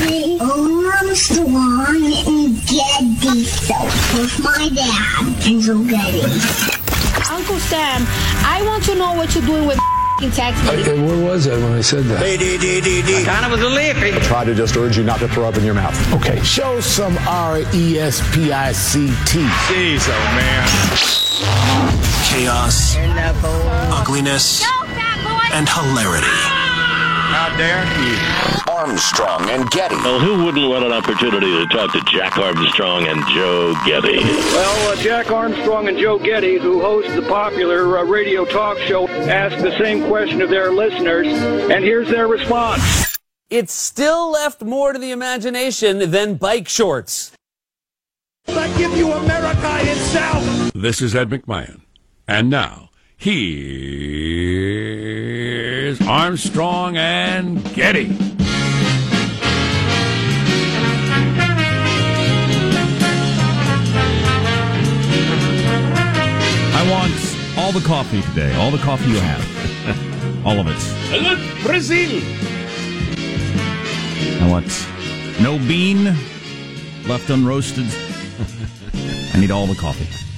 The Armstrong and Getty Show with my dad, Enzo Getty. Uncle Sam, I want to know what you're doing with text me. Hey, where was I when I said that? Kind of was a lippy. try to just urge you not to throw up in your mouth. Okay, show some R E S P I C T. Jeez, oh man. chaos, ugliness, and hilarity. How dare you? Armstrong and Getty. Well, who wouldn't want an opportunity to talk to Jack Armstrong and Joe Getty? Well, uh, Jack Armstrong and Joe Getty, who host the popular uh, radio talk show, asked the same question of their listeners, and here's their response. It's still left more to the imagination than bike shorts. I give you America itself. This is Ed McMahon. And now, here's Armstrong and Getty. I want all the coffee today. All the coffee you have. all of it. Hello, Brazil. I want no bean left unroasted. I need all the coffee.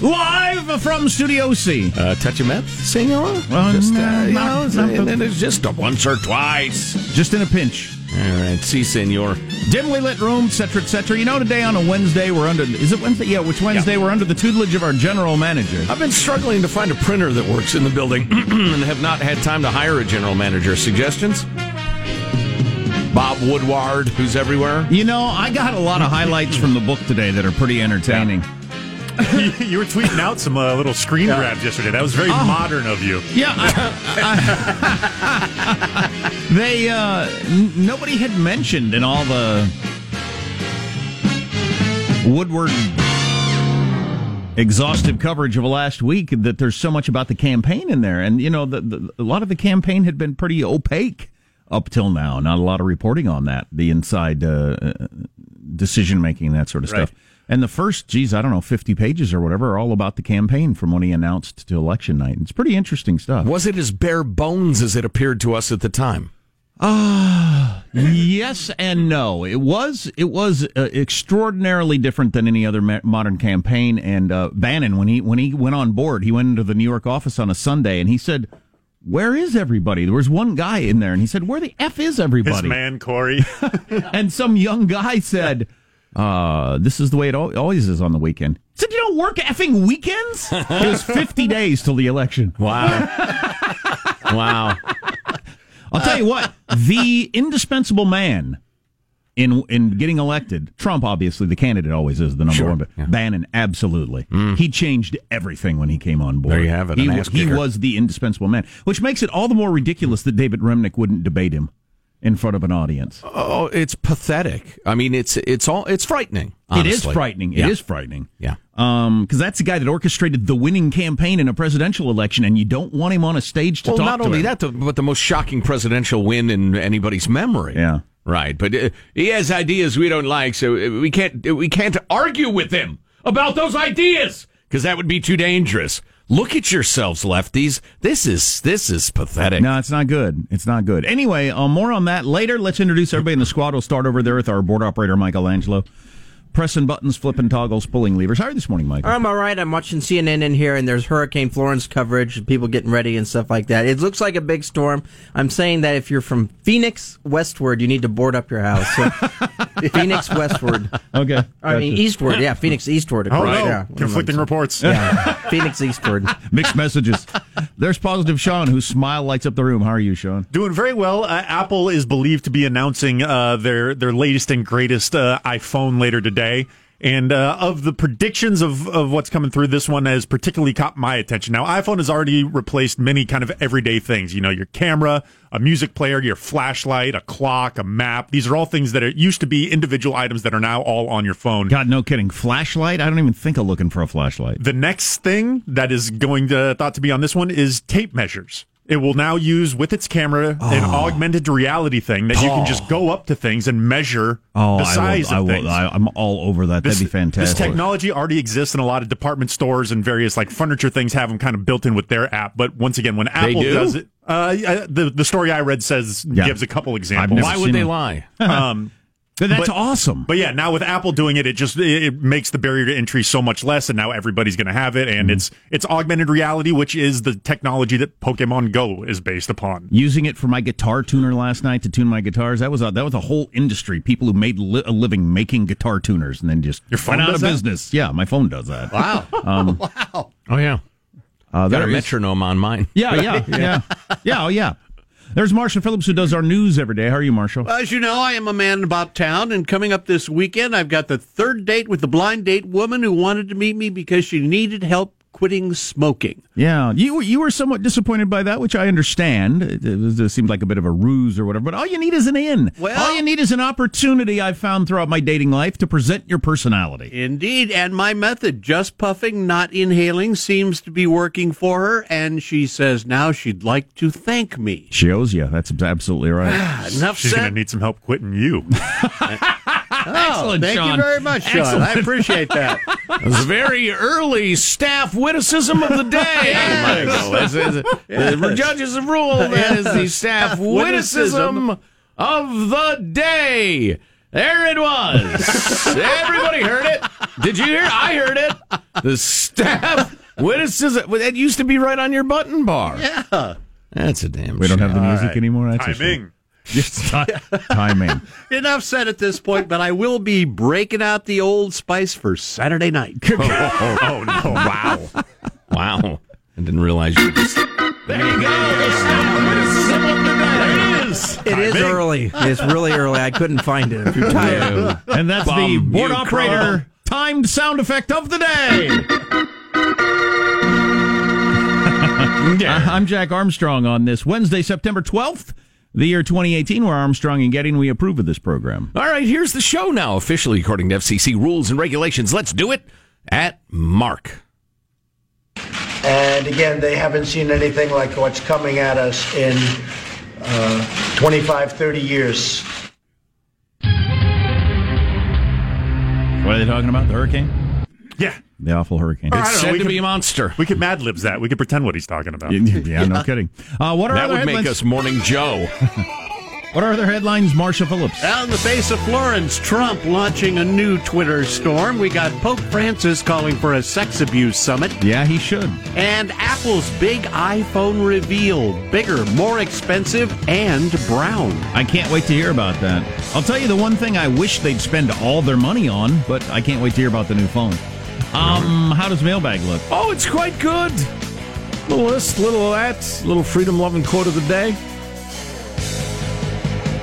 Live from Studio C. Uh, touch of meth, senor? Well, just, no, uh, not- know, not and it's just a once or twice. Just in a pinch. All right, see, senor. Dimly lit room, et cetera, et cetera. You know, today on a Wednesday, we're under. Is it Wednesday? Yeah, which Wednesday? We're under the tutelage of our general manager. I've been struggling to find a printer that works in the building and have not had time to hire a general manager. Suggestions? Bob Woodward, who's everywhere. You know, I got a lot of highlights from the book today that are pretty entertaining. you were tweeting out some uh, little screen grabs yesterday. That was very modern of you. Yeah, I- I- they uh, n- nobody had mentioned in all the Woodward exhaustive coverage of last week that there's so much about the campaign in there, and you know, the, the, a lot of the campaign had been pretty opaque up till now. Not a lot of reporting on that, the inside uh, decision making, that sort of Right. stuff. And the first, geez, I don't know, 50 pages or whatever, are all about the campaign from when he announced to election night. It's pretty interesting stuff. Was it as bare bones as it appeared to us at the time? Ah, yes and no. It was it was uh, extraordinarily different than any other ma- modern campaign. And uh, Bannon, when he when he went on board, he went into the New York office on a Sunday and he said, "Where is everybody?" There was one guy in there, and he said, "Where the f is His everybody?" man, Corey. and some young guy said, uh, "This is the way it always is on the weekend." Said, "You don't work effing weekends." it was fifty days till the election. Wow. wow. I'll tell you what, the indispensable man in in getting elected, Trump obviously the candidate always is the number Sure, one, but yeah. Bannon absolutely. He changed everything when he came on board. There you have it, He, an w- ass he was the indispensable man, which makes it all the more ridiculous that David Remnick wouldn't debate him in front of an audience. Oh, it's pathetic. I mean, it's it's all it's frightening. It is frightening. Yeah. It is frightening. Yeah. Um, because that's the guy that orchestrated the winning campaign in a presidential election, and you don't want him on a stage to talk about. Well, talk not to only him. that, but the most shocking presidential win in anybody's memory. Yeah. Right, but uh, he has ideas we don't like, so uh, we can't uh, we can't argue with him about those ideas because that would be too dangerous. Look at yourselves, lefties. This is this is pathetic. No, it's not good. It's not good. Anyway, uh, more on that later. Let's introduce everybody in the squad. We'll start over there with our board operator, Michelangelo. Pressing buttons, flipping toggles, pulling levers. How are you this morning, Mike? I'm all right. I'm watching CNN in here, and there's Hurricane Florence coverage, people getting ready and stuff like that. It looks like a big storm. I'm saying that if you're from Phoenix westward, you need to board up your house. So, Phoenix westward. Okay. I mean eastward. Yeah, Phoenix eastward. Oh, across, no. yeah. Conflicting reports. Yeah, Phoenix eastward. Mixed messages. There's positive Sean, whose smile lights up the room. How are you, Sean? Doing very well. Uh, Apple is believed to be announcing uh, their their latest and greatest uh, iPhone later today. And uh, of the predictions of, of what's coming through, this one has particularly caught my attention. Now, iPhone has already replaced many kind of everyday things. You know, your camera, a music player, your flashlight, a clock, a map. These are all things that are, used to be individual items that are now all on your phone. God, no kidding. Flashlight? I don't even think of looking for a flashlight. The next thing that is going to thought to be on this one is tape measures. It will now use with its camera an Oh. augmented reality thing that you can just go up to things and measure Oh, the I size will, I of will, things. I, I'm all over that. This, That'd be fantastic. This technology already exists in a lot of department stores and various like furniture things have them kind of built in with their app. But once again, when Apple do? does it, uh, the the story I read says Yeah. gives a couple examples. Why would they it. lie? um, That's but- awesome. But yeah, now with Apple doing it, it just it it makes the barrier to entry so much less, and now everybody's going to have it, Mm-hmm. and it's it's augmented reality, which is the technology that Pokemon Go is based upon. Using it for my guitar tuner last night to tune my guitars. That was a, that was a whole industry. People who made li- a living making guitar tuners and then just Your phone went out of that? business. Yeah, my phone does that. Wow. Um, wow. Oh, yeah. Uh, Got a metronome on mine. Yeah, yeah, yeah, yeah. Oh, yeah. There's Marshall Phillips who does our news every day. How are you, Marshall? As you know, I am a man about town, and coming up this weekend, I've got the third date with the blind date woman who wanted to meet me because she needed help quitting smoking. Yeah, you were- you were somewhat disappointed by that, which I understand. It, it, it seemed like a bit of a ruse or whatever. But all you need is an in. Well- all you need is an opportunity. I've found throughout my dating life to present your personality. Indeed, and my method, just puffing, not inhaling, seems to be working for her, and she says now she'd like to thank me. She owes you. That's absolutely right. Enough She's going to need some help quitting you. Oh, thank Sean. you very much, Sean. I appreciate that. It was a very early staff witticism of the day, Michael. As- as- The judges have ruled that is the staff witticism of the day. There it was. Everybody heard it. Did you hear? I heard it. The staff witticism. Well, That used to be right on your button bar. Yeah. That's a damn. We don't have the shame. music right. anymore. That's a shame. Timing. Just ti- timing. Enough said at this point, but I will be breaking out the old spice for Saturday night. Oh, oh, no! Wow. Wow. I didn't realize you. Just... There you go. The staff witticism of the day. There it is. It is early. It's really early. I couldn't find it. I'm too tired. And that's the board operator crumb. timed sound effect of the day. Uh, I'm Jack Armstrong on this Wednesday, September 12th, the year 2018. We're Armstrong and Getty, and we approve of this program. All right, here's the show now, officially according to FCC rules and regulations. Let's do it at Mark. And again, they haven't seen anything like what's coming at us in uh, 25, 30 years. What are they talking about? The hurricane? Yeah. The awful hurricane. Or I know, Said we to could- be a monster. We could Mad Libs that. We could pretend what he's talking about. Yeah, no kidding. Uh, what are That other would make us Morning Joe. What are other headlines, Marshall Phillips? Out in the face of Florence, Trump launching a new Twitter storm. We got Pope Francis calling for a sex abuse summit. Yeah, he should. And Apple's big iPhone reveal. Bigger, more expensive, and brown. I can't wait to hear about that. I'll tell you the one thing I wish they'd spend all their money on, but I can't wait to hear about the new phone. Um, how does mailbag look? Oh, it's quite good. Little this, little that, little freedom loving quote of the day.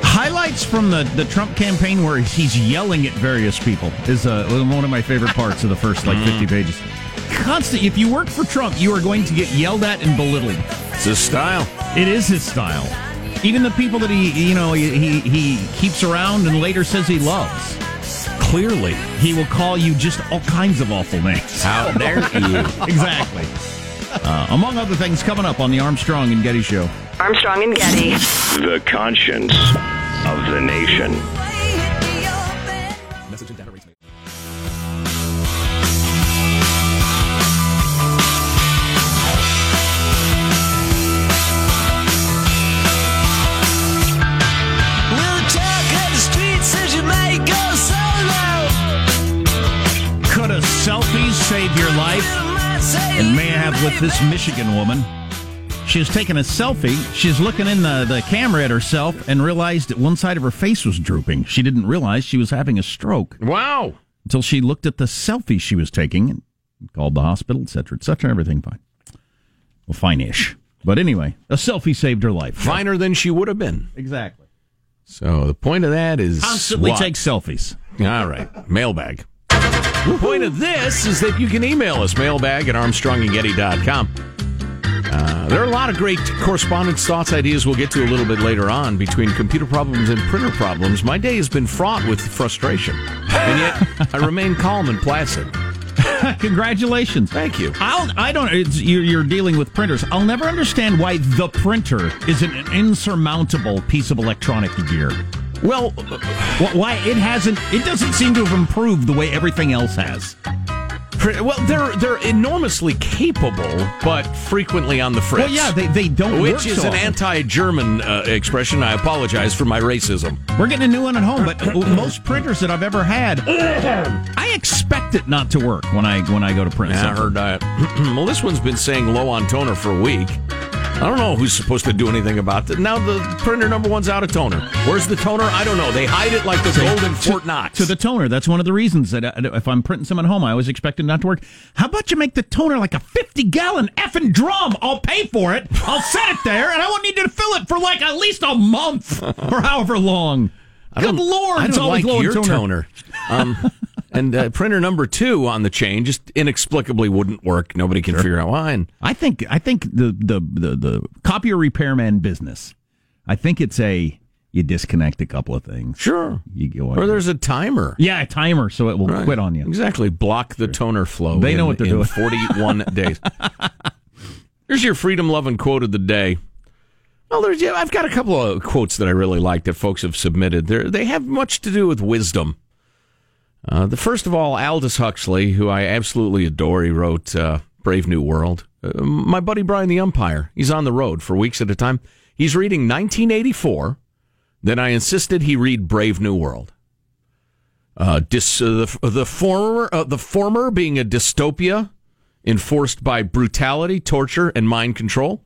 Highlights from the, the Trump campaign where he's yelling at various people is uh, one of my favorite parts of the first like 50 pages. Constant. If you work for Trump, you are going to get yelled at and belittled. It's his style. It is his style. Even the people that he you know he he, he keeps around and later says he loves. Clearly, he will call you just all kinds of awful names. How dare you? exactly. Uh, among other things, coming up on the Armstrong and Getty Show. Armstrong and Getty. The conscience of the nation. And may I have with this Michigan woman? She was taking a selfie. She's looking in the, the camera at herself and realized that one side of her face was drooping. She didn't realize she was having a stroke. Wow. Until she looked at the selfie she was taking and called the hospital, et cetera, et cetera. Everything fine. Well, fine-ish. But anyway, a selfie saved her life. Finer than she would have been. Exactly. So the point of that is Constantly what? take selfies. All right, mailbag. The point of this is that you can email us, mailbag at armstrongandgetty.com. Uh, there are a lot of great correspondence, thoughts, ideas we'll get to a little bit later on between computer problems and printer problems. My day has been fraught with frustration, and yet I remain calm and placid. Congratulations. Thank you. I'll, I don't. It's, you're, you're dealing with printers. I'll never understand why the printer is an insurmountable piece of electronic gear. Well, why it hasn't? It doesn't seem to have improved the way everything else has. Well, they're they're enormously capable, but frequently on the fritz. Well, yeah, they, they don't which is so an anti-German uh, expression. I apologize for my racism. We're getting a new one at home, but most printers that I've ever had, I expect it not to work when I when I go to print. Yeah, I heard that. well, this one's been saying low on toner for a week. I don't know who's supposed to do anything about it. Now the printer number one's out of toner. Where's the toner? I don't know. They hide it like the golden Fort Knox. to the toner. That's one of the reasons that uh, if I'm printing some at home, I always expect it not to work. How about you make the toner like a 50 gallon effing drum? I'll pay for it. I'll set it there, and I won't need to fill it for like at least a month or however long. Good lord, I don't always like your toner. toner. Um, and uh, printer number two on the chain just inexplicably wouldn't work. Nobody can figure out why. And I think I think the the the, the copier repairman business. I think it's a you disconnect a couple of things. Sure, you go or there's a timer. yeah a timer so it will Right. quit on you. Exactly. Block the toner flow. They know what they're in doing. 41 days. Here's your freedom loving quote of the day. Well, there's yeah, I've got a couple of quotes that I really like that folks have submitted. They they have much to do with wisdom. Uh, the first of all, Aldous Huxley, who I absolutely adore. He wrote uh, Brave New World. Uh, my buddy Brian the umpire. He's on the road for weeks at a time. He's reading 1984. Then I insisted he read Brave New World. Uh, dis, uh, the, the former the former being a dystopia enforced by brutality, torture, and mind control.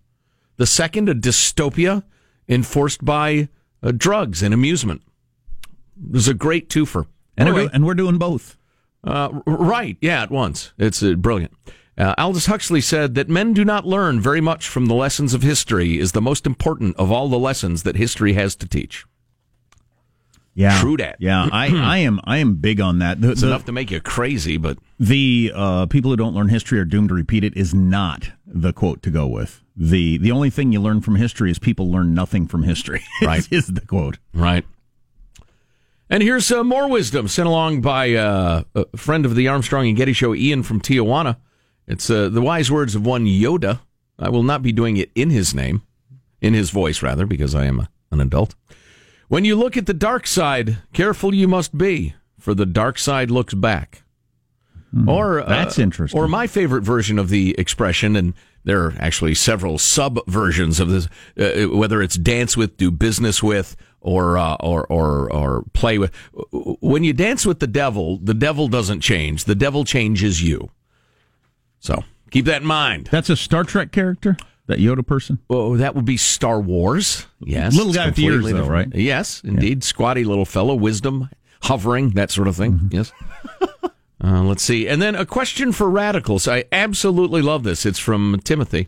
The second, a dystopia enforced by drugs and amusement. It was a great twofer. Anyway, we're, and we're doing both. uh, right, yeah, at once. It's uh, brilliant. Uh, Aldous Huxley said that men do not learn very much from the lessons of history is the most important of all the lessons that history has to teach. Yeah, True dat. Yeah, I, I am I am big on that. The, It's the- enough to make you crazy, but the uh, people who don't learn history are doomed to repeat it is not the quote to go with. the The only thing you learn from history is people learn nothing from history. Right. is the quote. Right. And here's uh, more wisdom sent along by uh, a friend of the Armstrong and Getty Show, Ian from Tijuana. It's uh, the wise words of one Yoda. I will not be doing it in his name, in his voice, rather, because I am a, an adult. When you look at the dark side, careful you must be, for the dark side looks back. Or uh. That's interesting. Or my favorite version of the expression, and there are actually several sub versions of this. Uh, whether it's dance with, do business with, or uh, or or or play with. When you dance with the devil, the devil doesn't change. The devil changes you. So keep that in mind. That's a Star Trek character. That Yoda person. Oh, that would be Star Wars. Yes, Little guy with the ears, though, right? Yes, indeed. Squatty little fellow, wisdom, hovering, that sort of thing. Yes. Uh, let's see. And then a question for radicals. I absolutely love this. It's from Timothy.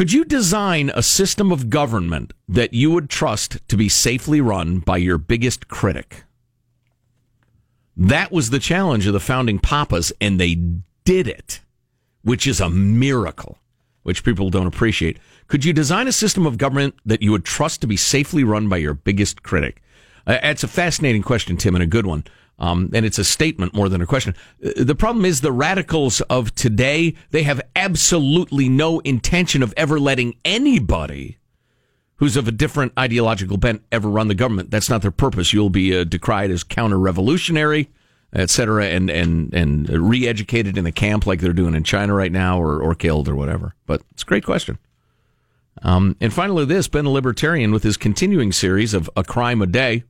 Could you design a system of government that you would trust to be safely run by your biggest critic? That was the challenge of the founding papas, and they did it, which is a miracle, which people don't appreciate. Could you design a system of government that you would trust to be safely run by your biggest critic? Uh, it's a fascinating question, Tim, and a good one. Um, and it's a statement more than a question. Uh, The problem is the radicals of today, they have absolutely no intention of ever letting anybody who's of a different ideological bent ever run the government. That's not their purpose. You'll be uh, decried as counter-revolutionary, et cetera, and, and, and re-educated in the camp like they're doing in China right now or, or killed or whatever. But it's a great question. Um, and finally, this Ben a Libertarian with his continuing series of A Crime a Day.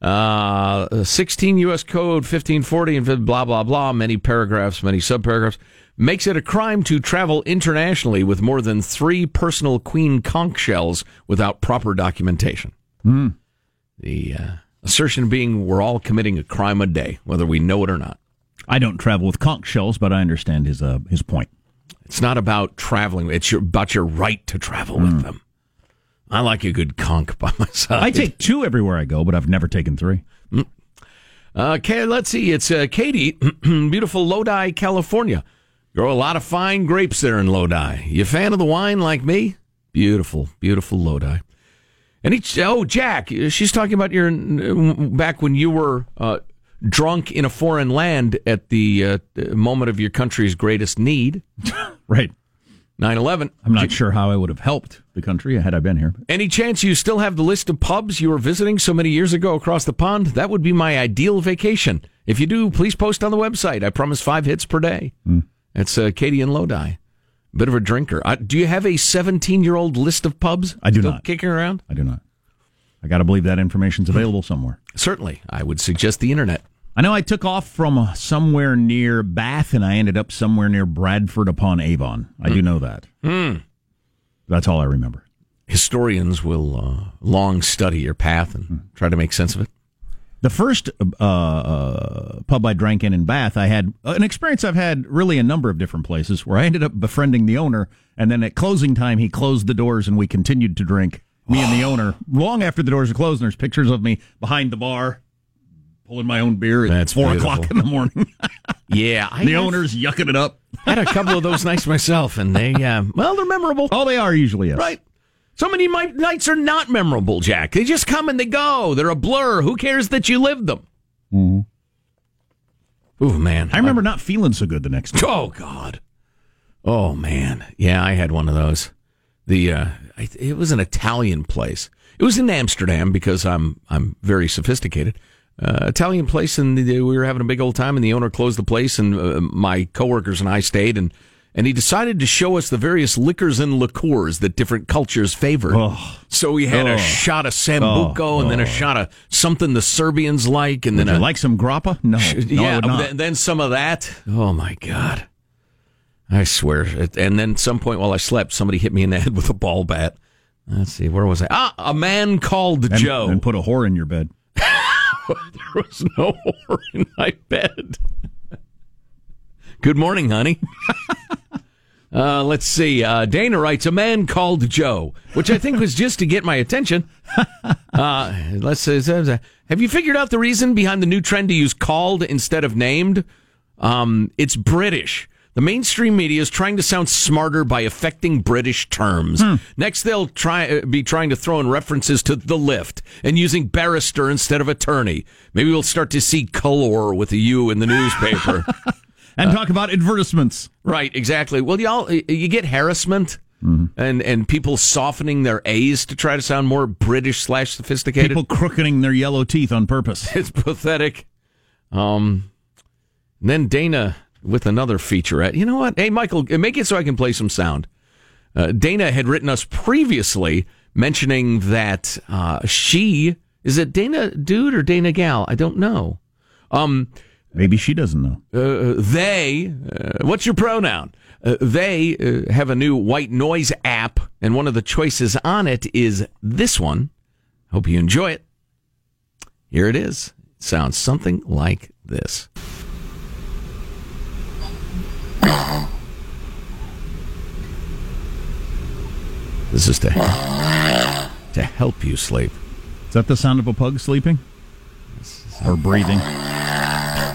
Uh, 16 U.S. Code 1540 and blah, blah, blah, many paragraphs, many subparagraphs, makes it a crime to travel internationally with more than three personal queen conch shells without proper documentation. Hmm. The uh, assertion being we're all committing a crime a day, whether we know it or not. I don't travel with conch shells, but I understand his uh, his point. It's not about traveling, it's your, about your right to travel Hmm. with them. I like a good conch by my side. I take two everywhere I go, but I've never taken three. Okay, let's see. It's uh, Katie, beautiful Lodi, California. Grow a lot of fine grapes there in Lodi. You a fan of the wine like me? Beautiful, beautiful Lodi. And each oh Jack, she's talking about your back when you were uh, drunk in a foreign land at the uh, moment of your country's greatest need. right. 9 11. I'm not sure how I would have helped the country had I been here. Any chance you still have the list of pubs you were visiting so many years ago across the pond? That would be my ideal vacation. If you do, please post on the website. I promise five hits per day. Mm. It's uh, Katie and Lodi. Bit of a drinker. Uh, do you have a 17 year old list of pubs? I do not. Kicking around? I do not. I got to believe that information's available somewhere. Certainly. I would suggest the internet. I know I took off from uh, somewhere near Bath and I ended up somewhere near Bradford upon Avon. I do know that. Hmm. That's all I remember. Historians will uh, long study your path and try to make sense of it. The first uh, uh, pub I drank in in Bath, I had an experience I've had really a number of different places where I ended up befriending the owner, and then at closing time, he closed the doors and we continued to drink. Me and the owner, long after the doors are closed, and there's pictures of me behind the bar, pulling my own beer at That's four beautiful. o'clock in the morning. Yeah, I the have- owner's yucking it up. I had a couple of those nights myself, and they, uh, well, they're memorable. Oh, they are usually, yes. Right. So many mi- nights are not memorable, Jack. They just come and they go. They're a blur. Who cares that you lived them? Mm-hmm. Ooh, man. I remember not feeling so good the next day. Oh God. Oh man. Yeah, I had one of those. The uh, it was an Italian place. It was in Amsterdam because I'm I'm very sophisticated. Uh, Italian place, and the, we were having a big old time. And the owner closed the place, and uh, my coworkers and I stayed. and And he decided to show us the various liquors and liqueurs that different cultures favored. So we had Oh. a shot of sambuca, Oh. and then a Oh. shot of something the Serbians like, and Would then you a, like some grappa? No, no I yeah, would not. then, then some of that. Oh my god! I swear. And then some point while I slept, somebody hit me in the head with a ball bat. Let's see, where was I? Ah, a man called and, Joe. and put a whore in your bed. there was no whore in my bed. Good morning, honey. Uh, let's see. Uh, Dana writes, a man called Joe, which I think was just to get my attention. Uh, let's say, have you figured out the reason behind the new trend to use called instead of named? Um, it's British. The mainstream media is trying to sound smarter by affecting British terms. Next, they'll try uh, be trying to throw in references to the lift and using barrister instead of attorney. Maybe we'll start to see color with a U in the newspaper. And talk about advertisements. Right, exactly. Well, y'all, you get harassment and and people softening their A's to try to sound more British slash sophisticated. People crookening their yellow teeth on purpose. It's pathetic. Um, and then Dana with another featurette. You know what? Hey, Michael, make it so I can play some sound. Uh, Dana had written us previously mentioning that uh, she is it Dana dude or Dana gal? I don't know. Um, Maybe she doesn't know. uh, they, uh, what's your pronoun? Uh, they uh, have a new white noise app, and one of the choices on it is this one. Hope you enjoy it. Here it is. It sounds something like this. This is to to help you sleep. Is that the sound of a pug sleeping? Or breathing?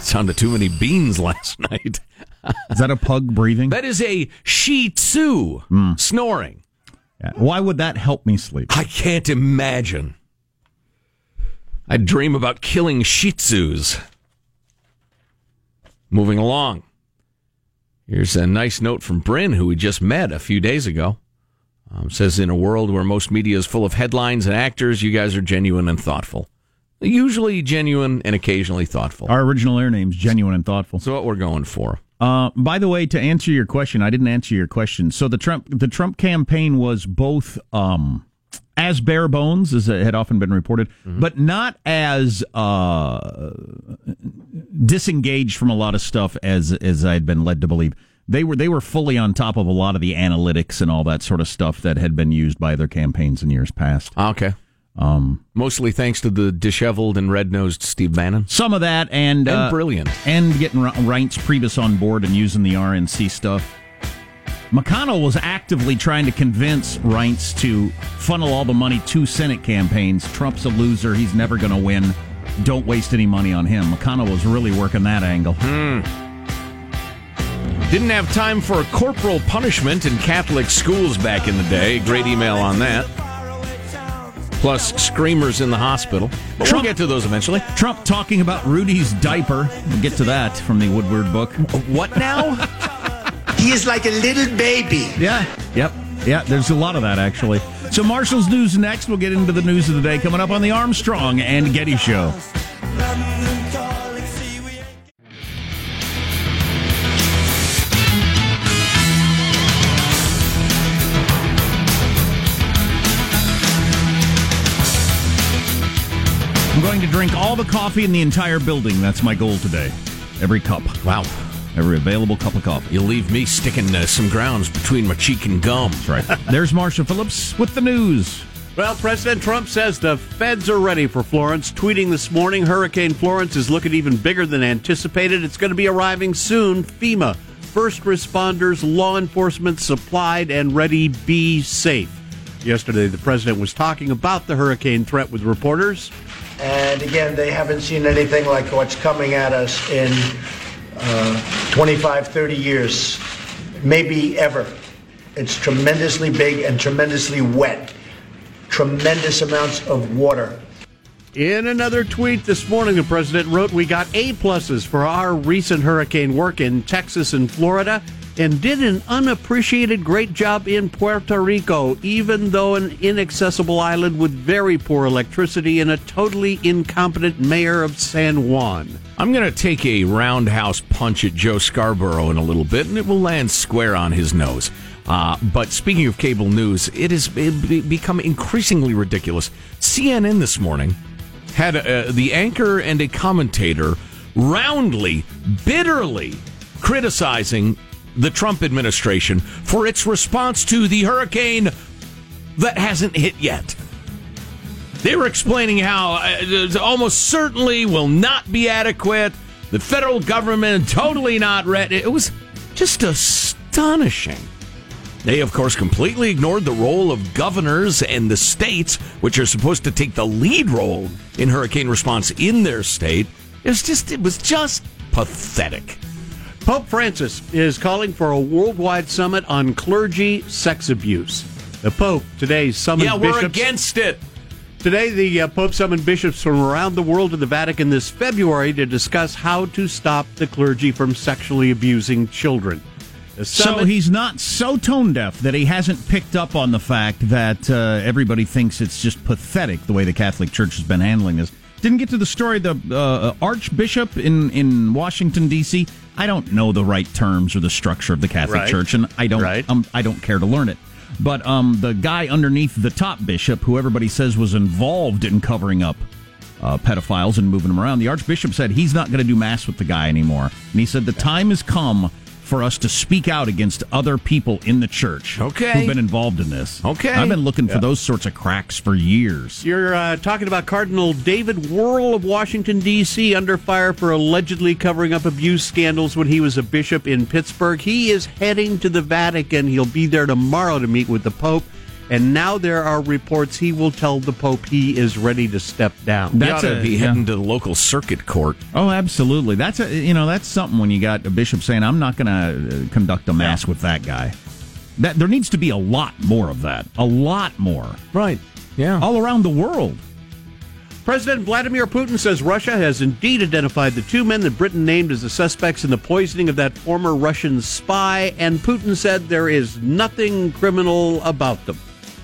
Sounded too many beans last night. Is that a pug breathing? That is a Shih Tzu hmm. snoring. Yeah. Why would that help me sleep? I can't imagine. I dream about killing Shih Tzus. Moving along. Here's a nice note from Bryn, who we just met a few days ago. Um, says, in a world where most media is full of headlines and actors, you guys are genuine and thoughtful. Usually genuine and occasionally thoughtful. Our original air name's genuine and thoughtful. So what we're going for. Uh, by the way, to answer your question, I didn't answer your question. So the Trump the Trump campaign was both um, as bare bones as it had often been reported, but not as uh, disengaged from a lot of stuff as as I had been led to believe. They were they were fully on top of a lot of the analytics and all that sort of stuff that had been used by their campaigns in years past. Okay. Um, Mostly thanks to the disheveled and red nosed Steve Bannon. some of that and And uh, brilliant. and getting Re- Reince Priebus on board and using the RNC stuff. McConnell was actively trying to convince Reince to funnel all the money to Senate campaigns. Trump's a loser; he's never going to win. Don't waste any money on him. McConnell was really working that angle. Hmm. Didn't have time for a corporal punishment in Catholic schools back in the day. Great email on that. plus screamers in the hospital. But we'll get to those eventually. Trump talking about Rudy's diaper. We'll get to that from the Woodward book. What now? He is like a little baby. Yeah. Yep. Yeah, there's a lot of that actually. So Marshall's news next. We'll get into the news of the day coming up on the Armstrong and Getty show. I'm going to drink all the coffee in the entire building. That's my goal today. Every cup. Wow. Every available cup of coffee. You'll leave me sticking uh, some grounds between my cheek and gum. That's right. There's Marshall Phillips with the news. Well, President Trump says the feds are ready for Florence. Tweeting this morning, Hurricane Florence is looking even bigger than anticipated. It's going to be arriving soon. FEMA, first responders, law enforcement supplied and ready. Be safe. Yesterday, the president was talking about the hurricane threat with reporters. And again, they haven't seen anything like what's coming at us in uh, 25, 30 years, maybe ever. It's tremendously big and tremendously wet. Tremendous amounts of water. In another tweet this morning, the president wrote, We got A pluses for our recent hurricane work in Texas and Florida and did an unappreciated great job in Puerto Rico, even though an inaccessible island with very poor electricity and a totally incompetent mayor of San Juan. I'm going to take a roundhouse punch at Joe Scarborough in a little bit, and it will land square on his nose. Uh, but speaking of cable news, it has become increasingly ridiculous. CNN this morning had uh, the anchor and a commentator roundly, bitterly criticizing the Trump administration for its response to the hurricane that hasn't hit yet. They were explaining how uh, it almost certainly will not be adequate. The federal government totally not ready. It was just astonishing. They, of course, completely ignored the role of governors and the states, which are supposed to take the lead role in hurricane response in their state. It was just, it was just pathetic. Pope Francis is calling for a worldwide summit on clergy sex abuse. The Pope today summoned Yeah, we're bishops. against it. Today, the uh, Pope summoned bishops from around the world to the Vatican this February to discuss how to stop the clergy from sexually abusing children. The So he's not so tone deaf that he hasn't picked up on the fact that uh, everybody thinks it's just pathetic the way the Catholic Church has been handling this. Didn't get to the story. The uh, Archbishop in in Washington D.C. I don't know the right terms or the structure of the Catholic Right. Church, and I don't Right. um, I don't care to learn it. But um, the guy underneath the top bishop, who everybody says was involved in covering up uh, pedophiles and moving them around, the Archbishop said he's not going to do mass with the guy anymore, and he said the time has come for us to speak out against other people in the church Okay. who've been involved in this. Okay. I've been looking for Yeah. those sorts of cracks for years. You're uh, talking about Cardinal David Wuerl of Washington, D.C., under fire for allegedly covering up abuse scandals when he was a bishop in Pittsburgh. He is heading to the Vatican. He'll be there tomorrow to meet with the Pope. And now there are reports he will tell the Pope he is ready to step down. They That's ought to a- be yeah. heading to the local circuit court. Oh, absolutely. That's a you know that's something when you got a bishop saying I'm not going to uh, conduct a mass with that guy. That there needs to be a lot more of that. A lot more. Right. Yeah. All around the world. President Vladimir Putin says Russia has indeed identified the two men that Britain named as the suspects in the poisoning of that former Russian spy, and Putin said there is nothing criminal about them.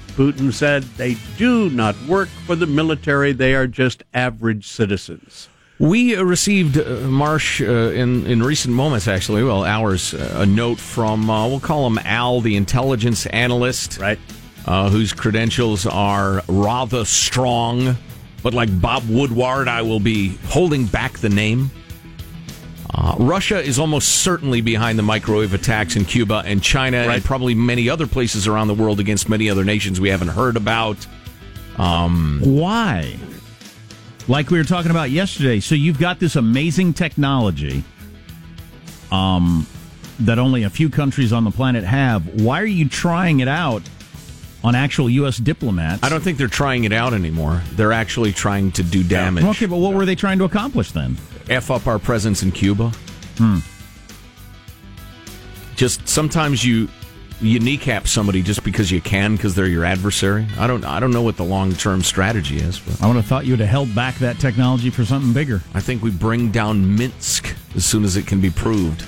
Putin said they do not work for the military, they are just average citizens. We received, uh, Marsh, uh, in, in recent moments, actually, well, hours, uh, a note from, uh, we'll call him Al, the intelligence analyst. Right. Uh, whose credentials are rather strong. But like Bob Woodward, I will be holding back the name. Uh, Russia is almost certainly behind the microwave attacks in Cuba and China and probably many other places around the world against many other nations we haven't heard about. Um, Why? Like we were talking about yesterday. So you've got this amazing technology um, that only a few countries on the planet have. Why are you trying it out on actual U.S. diplomats? I don't think they're trying it out anymore. They're actually trying to do damage. Okay, but what were they trying to accomplish then? F up our presence in Cuba. Hmm. Just sometimes you you kneecap somebody just because you can because they're your adversary. I don't I don't know what the long term strategy is. But I would have thought you would have held back that technology for something bigger. I think we bring down Minsk as soon as it can be proved.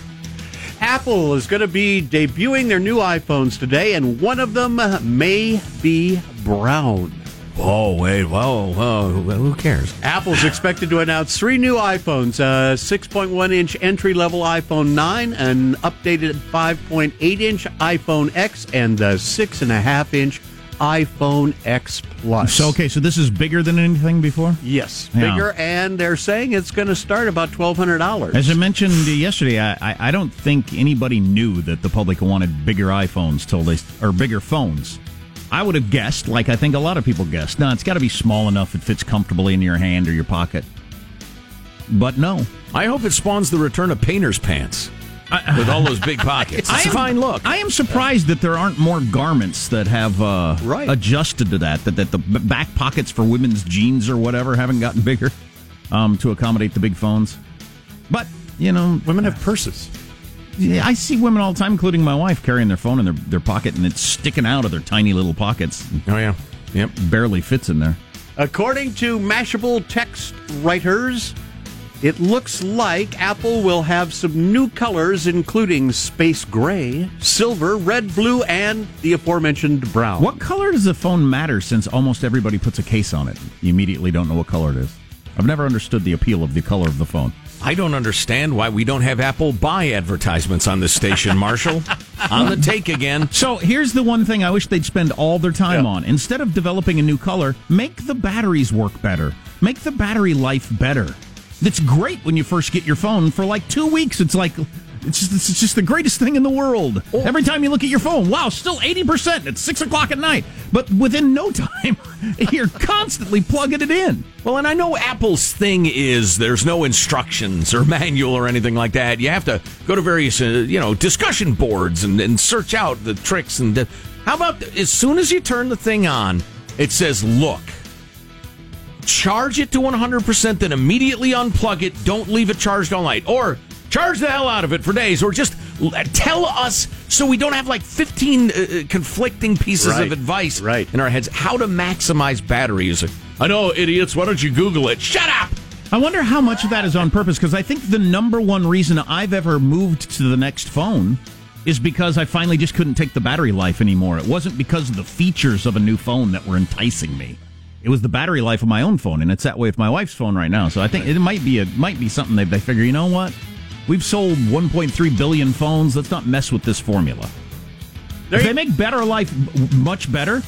Apple is going to be debuting their new iPhones today, and one of them may be brown. Oh wait, whoa, whoa, who cares? Apple's expected to announce three new iPhones: uh, a 6.1 inch entry level iPhone 9, an updated 5.8 inch iPhone X, and the six and a half inch iPhone X Plus. So okay, so this is bigger than anything before. Yes, Yeah. bigger, and they're saying it's going to start about twelve hundred dollars. As I mentioned yesterday, I, I, I don't think anybody knew that the public wanted bigger iPhones till they or bigger phones. I would have guessed, like I think a lot of people guessed. No, it's got to be small enough it fits comfortably in your hand or your pocket. But no, I hope it spawns the return of painter's pants with all those big pockets. It's a am- fine look. I am surprised that there aren't more garments that have uh, Right. adjusted to that. That that the back pockets for women's jeans or whatever haven't gotten bigger um, to accommodate the big phones. But you know, Women have purses. I see women all the time, including my wife, carrying their phone in their, their pocket and it's sticking out of their tiny little pockets. oh yeah, yep. Barely fits in there. According to Mashable text writers, it looks like Apple will have some new colors, including space gray, silver, red, blue, and the aforementioned brown. What color does the phone matter since almost everybody puts a case on it? You immediately don't know what color it is. I've never understood the appeal of the color of the phone. I don't understand why we don't have Apple buy advertisements on this station, Marshall. on the take again. So here's the one thing I wish they'd spend all their time on. Instead of developing a new color, make the batteries work better. Make the battery life better. It's great when you first get your phone. For like two weeks, it's like it's just, it's just the greatest thing in the world. Every time you look at your phone, wow, still eighty percent. It's six o'clock at night, but within no time, you're constantly plugging it in. Well, and I know Apple's thing is there's no instructions or manual or anything like that. You have to go to various, uh, you know, discussion boards and, and search out the tricks. And the, how about as soon as you turn the thing on, it says, "Look, charge it to 100%, then immediately unplug it. Don't leave it charged all night, or charge the hell out of it for days, or just tell us so we don't have like 15 uh, uh, conflicting pieces Right. of advice Right. in our heads how to maximize battery usage. I know, idiots. Why don't you Google it? Shut up. I wonder how much of that is on purpose because I think the number one reason I've ever moved to the next phone is because I finally just couldn't take the battery life anymore. It wasn't because of the features of a new phone that were enticing me. It was the battery life of my own phone, and it's that way with my wife's phone right now. So I think it might be a might be something they they figure. You know what? We've sold 1.3 billion phones. Let's not mess with this formula. if they make better life much better,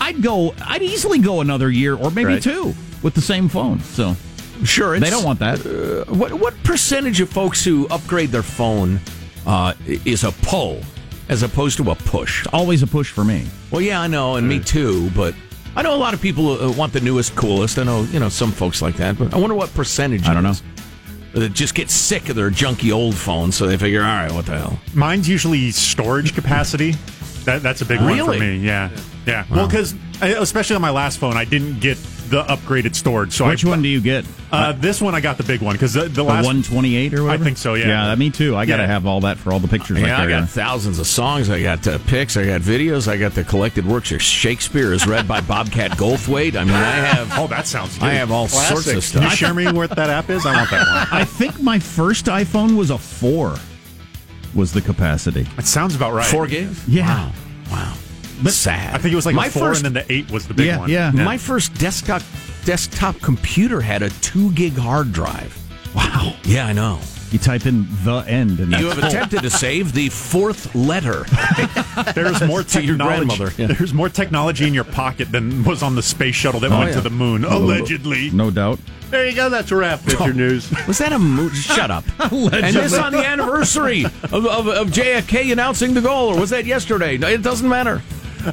I'd go. I'd easily go another year or maybe Right. two with the same phone. So Sure, it's, they don't want that. Uh, what what percentage of folks who upgrade their phone uh, is a pull as opposed to a push? always a push for me. Well, yeah, I know, and me too. But I know a lot of people uh, want the newest, coolest. I know you know some folks like that. But I wonder what percentage. I don't is. That just get sick of their junky old phones, so they figure, all right, what the hell? Mine's usually storage capacity. That, that's a big one Really? for me. Yeah, yeah. Yeah, well, because especially on my last phone, I didn't get the upgraded storage. So Which I, one do you get? Uh, this one I got the big one because the, the The last 128 or whatever? I think so, yeah. Yeah, me too. I got to Yeah. have all that for all the pictures. Yeah, I I carry. got thousands of songs. I got uh, pics. I got videos. I got the collected works of Shakespeare as read by Bobcat Goldthwait. I mean, I have. Oh, that sounds good. I have all sorts of stuff. Can you share me what that app is? I want that one. I think my first iPhone was a four. Was the capacity? It sounds about right. Four gigs? Yeah. Wow. But Sad. I think it was like my a four, first, and then the eight was the big Yeah, one. yeah. My first desktop desktop computer had a two gig hard drive. Wow. Yeah, I know. You type in the end, and You that's have attempted to save the fourth letter. There's more To your technology. grandmother, yeah. There's more technology in your pocket than was on the space shuttle that oh, went Oh, yeah. to the moon, allegedly. no doubt. There you go. That's a wrap. That's your news. Was that a mo- shut up? and this on the anniversary of, of, of JFK announcing the goal, or was that yesterday? No, It doesn't matter.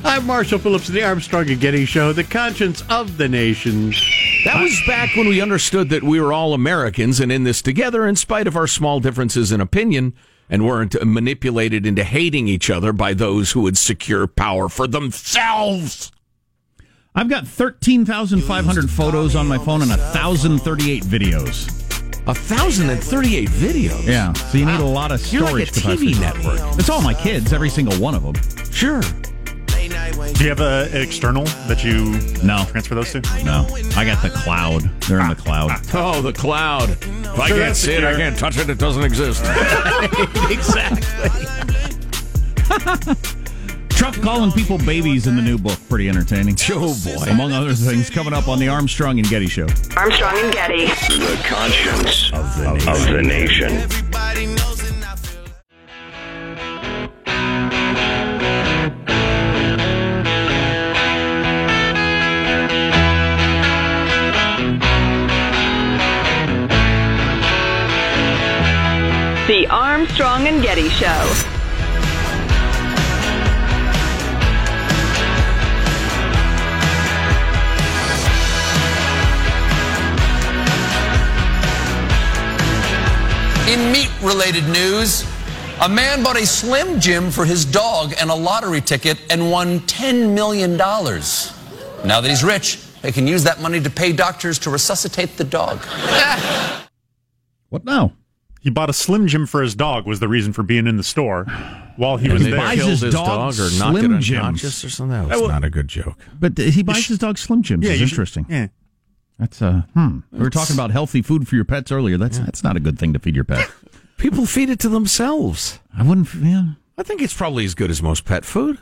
I'm Marshall Phillips of the Armstrong and Getty Show, the conscience of the nation. That was back when we understood that we were all Americans and in this together, in spite of our small differences in opinion, and weren't manipulated into hating each other by those who would secure power for themselves. I've got 13,500 photos on my phone and 1,038 videos. A thousand and thirty-eight videos. Yeah, so you need a lot of storage You're storage like a TV capacity. network. It's all my kids, every single one of them. Sure. Do you have a, an external that you No. transfer those to? No, I got the cloud. They're in the cloud. Oh, the cloud. If I can't that's see it, I can't touch it. It doesn't exist. exactly. Trump calling people babies in the new book. Pretty entertaining. Oh, boy. Among other things, coming up on the Armstrong and Getty Show. Armstrong and Getty. The conscience of the nation. Of the nation. Armstrong and Getty Show. In meat related news, a man bought a Slim Jim for his dog and a lottery ticket and won $10 million. Now that he's rich, they can use that money to pay doctors to resuscitate the dog. What now? He bought a Slim Jim for his dog. Was the reason for being in the store while he When was they there. buys his his dog dog or knocked it Slim unconscious Jims. or something. That was well- not a good joke. But he buys his dog Slim Jims. Yeah, it's you should- interesting. yeah. That's uh, hmm. We were talking about healthy food for your pets earlier. That's that's not a good thing to feed your pet. People feed it to themselves. I wouldn't. Yeah, I think it's probably as good as most pet food.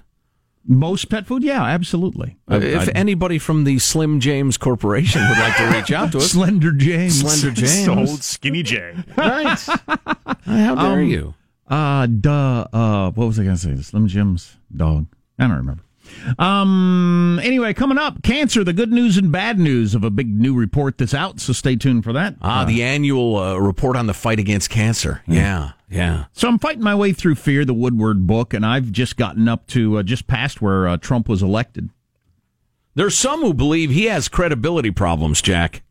Most pet food. Yeah, absolutely. Uh, if I'd- anybody from the Slim James Corporation would like to reach out to us, Slender James, Slender James. old Skinny J. right? How dare Um, you? Uh, duh. Uh, what was I going to say? Slim Jim's dog. I don't remember. Um. Anyway, coming up, cancer. The good news and bad news of a big new report that's out. So stay tuned for that. Ah, Uh, the annual uh, report on the fight against cancer. Yeah, yeah. So I'm fighting my way through Fear the Woodward book, and I've just gotten up to uh, just past where uh, Trump was elected. There's some who believe he has credibility problems, Jack.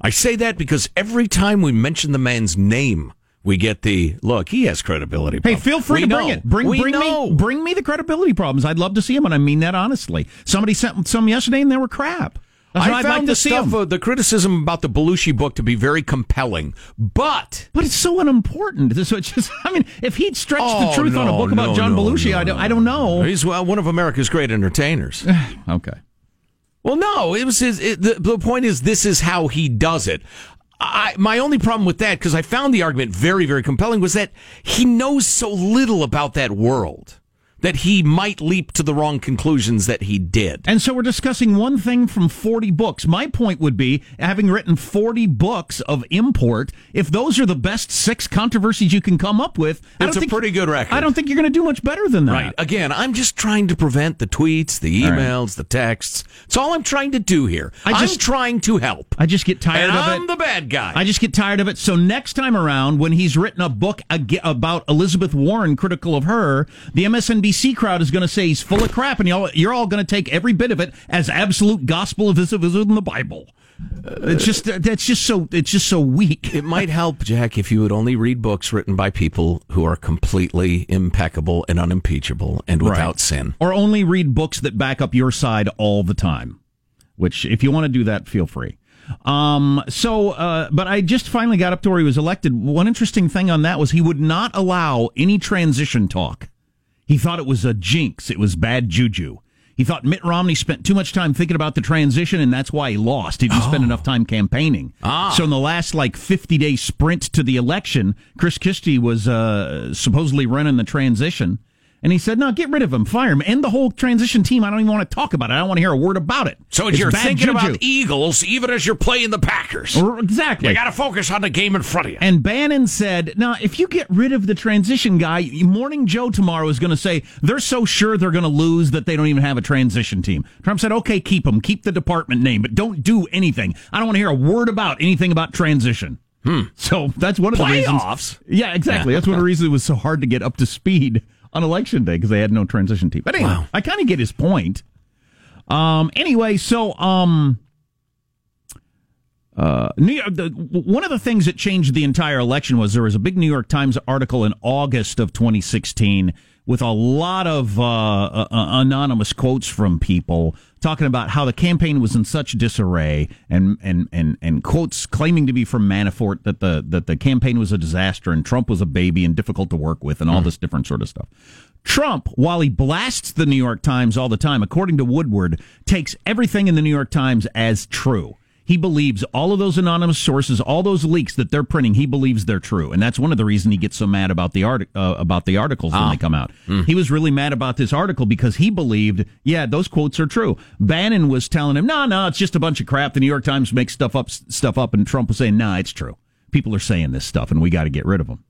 I say that because every time we mention the man's name, we get the look. He has credibility. Hey, feel free We to bring know. it. Bring We bring know. me bring me the credibility problems. I'd love to see them, and I mean that honestly. Somebody sent some yesterday, and they were crap. That's I found like the to see uh, the criticism about the Belushi book to be very compelling, but But it's so unimportant. So it's just, I mean, if he'd stretched Oh, the truth on a no, book about no, John no, Belushi, no, I, don't, no, I don't know. he's well, one of America's great entertainers. okay. Well, no, it was his. It, the, the point is, this is how he does it. I, my only problem with that, because I found the argument very, very compelling, was that he knows so little about that world that he might leap to the wrong conclusions that he did. And so we're discussing one thing from 40 books. My point would be, having written 40 books of import, if those are the best six controversies you can come up with, I It's don't a think, pretty good record. I don't think you're going to do much better than that. Right. Again, I'm just trying to prevent the tweets, the All right. emails, the texts. It's all I'm trying to do here. I am trying to help. I just get tired of it. and of I'm it. the bad guy. I just get tired of it. So next time around, when he's written a book about Elizabeth Warren, critical of her, the MSNBC crowd is going to say he's full of crap, and y'all, you're all going to take every bit of it as absolute gospel of his of his in the Bible. It's just that's just so it's just so weak. It might help, Jack, if you would only read books written by people who are completely impeccable and unimpeachable and without Right. sin. or only read books that back up your side all the time. Which, if you want to do that, feel free. Um, so, uh, but I just finally got up to where he was elected. One interesting thing on that was he would not allow any transition talk. He thought it was a jinx. It was bad juju. He thought Mitt Romney spent too much time thinking about the transition, and that's why he lost. He didn't spend enough time campaigning. Ah. So in the last like 50 day sprint to the election, Chris Christie was uh, supposedly running the transition. And he said, no, get rid of him, fire him, end the whole transition team. I don't even want to talk about it. I don't want to hear a word about it. So It's you're thinking juju. about Eagles even as you're playing the Packers. Exactly. You got to focus on the game in front of you. And Bannon said, now, if you get rid of the transition guy, Morning Joe tomorrow is going to say they're so sure they're going to lose that they don't even have a transition team. Trump said, okay, keep them, keep the department name, but don't do anything. I don't want to hear a word about anything about transition. Hmm. So that's one of the reasons. Playoffs? Yeah, exactly. That's one of the reasons it was so hard to get up to speed on election day because they had no transition team. But anyway, I kind of get his point. Um. Anyway, so um. Uh, New York, the, one of the things that changed the entire election was there was a big New York Times article in August of 2016 with a lot of uh, uh, anonymous quotes from people talking about how the campaign was in such disarray, and and and and quotes claiming to be from Manafort that the that the campaign was a disaster and Trump was a baby and difficult to work with, and all this different sort of stuff. Trump, while he blasts the New York Times all the time, according to Woodward, takes everything in the New York Times as true. He believes all of those anonymous sources, all those leaks that they're printing, he believes they're true, and that's one of the reasons he gets so mad about the art uh, about the articles when Ah. they come out. He was really mad about this article because he believed, yeah, those quotes are true. Bannon was telling him, no, no, it's just a bunch of crap. The New York Times makes stuff up, stuff up, and Trump was saying, nah, it's true. People are saying this stuff, and we got to get rid of them.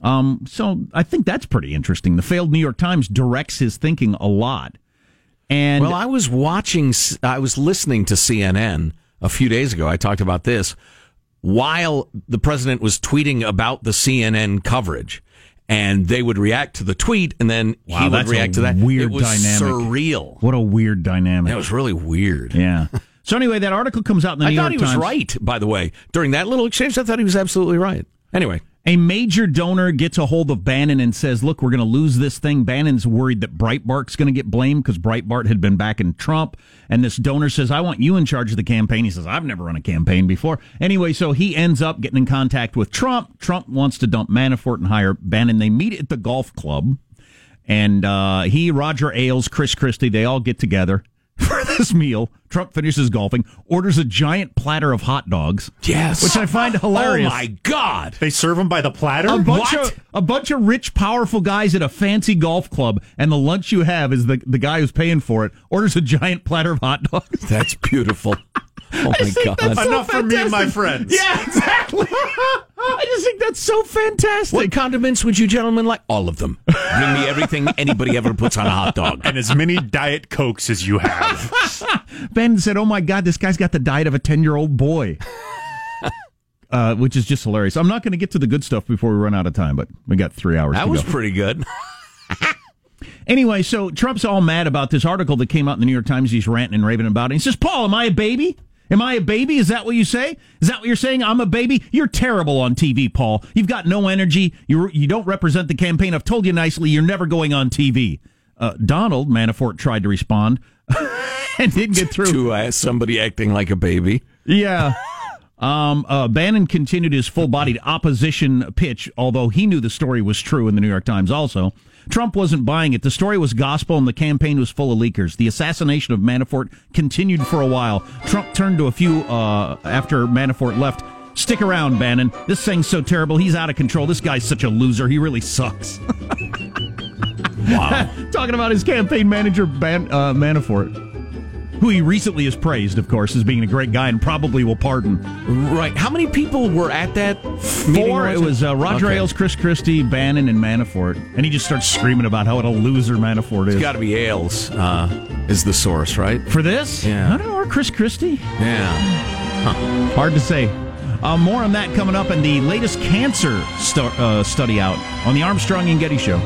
Um, so I think that's pretty interesting. The failed New York Times directs his thinking a lot. And well, I was watching, I was listening to CNN a few days ago. I talked about this while the president was tweeting about the CNN coverage. And they would react to the tweet, and then Wow, he would react to that. weird it was dynamic. surreal. What a weird dynamic. That was really weird. Yeah. So anyway, that article comes out in the I New thought he was right, by the way. During that little exchange, I thought he was absolutely right. Anyway. A major donor gets a hold of Bannon and says, "Look, we're going to lose this thing." Bannon's worried that Breitbart's going to get blamed because Breitbart had been backing Trump, and this donor says, "I want you in charge of the campaign." He says, "I've never run a campaign before." Anyway, so he ends up getting in contact with Trump. Trump wants to dump Manafort and hire Bannon. They meet at the golf club, and uh, he, Roger Ailes, Chris Christie, they all get together this meal. Trump finishes golfing, orders a giant platter of hot dogs. Yes. which I find oh hilarious. Oh, my God. They serve them by the platter. A bunch of a bunch of rich, powerful guys at a fancy golf club, and the lunch you have is the the guy who's paying for it orders a giant platter of hot dogs. That's beautiful. Oh my God. that's so Enough for me and my friends. Yeah, exactly. I just think that's so fantastic. What condiments would you gentlemen like? All of them. Bring me everything anybody ever puts on a hot dog. And as many Diet Cokes as you have. Ben said, "Oh my God, this guy's got the diet of a ten year old boy." Uh, which is just hilarious. I'm not going to get to the good stuff before we run out of time, but we got three hours. That to was go. pretty good. Anyway, so Trump's all mad about this article that came out in the New York Times. He's ranting and raving about it. He says, Paul, am I a baby? Am I a baby? Is that what you say? Is that what you're saying? I'm a baby? You're terrible on TV, Paul. You've got no energy. You you don't represent the campaign. I've told you nicely, you're never going on TV. Uh, Donald Manafort tried to respond and didn't get through. to uh, somebody acting like a baby. Yeah. Um, uh, Bannon continued his full bodied opposition pitch, although he knew the story was true in the New York Times also. Trump wasn't buying it. The story was gospel and the campaign was full of leakers. The assassination of Manafort continued for a while. Trump turned to a few uh, after Manafort left. Stick around, Bannon. This thing's so terrible. He's out of control. This guy's such a loser. He really sucks. Wow. Talking about his campaign manager, Ban- uh, Manafort, who he recently has praised, of course, as being a great guy and probably will pardon. right. How many people were at that? Four. It was uh, Roger Okay. Ailes, Chris Christie, Bannon, and Manafort, and he just starts screaming about how what a loser Manafort is. It's got to be Ailes uh, is the source, right? For this, Yeah. I don't know, or Chris Christie. Yeah. Hard to say. Uh, more on that coming up in the latest cancer stu- uh, study out on the Armstrong and Getty Show.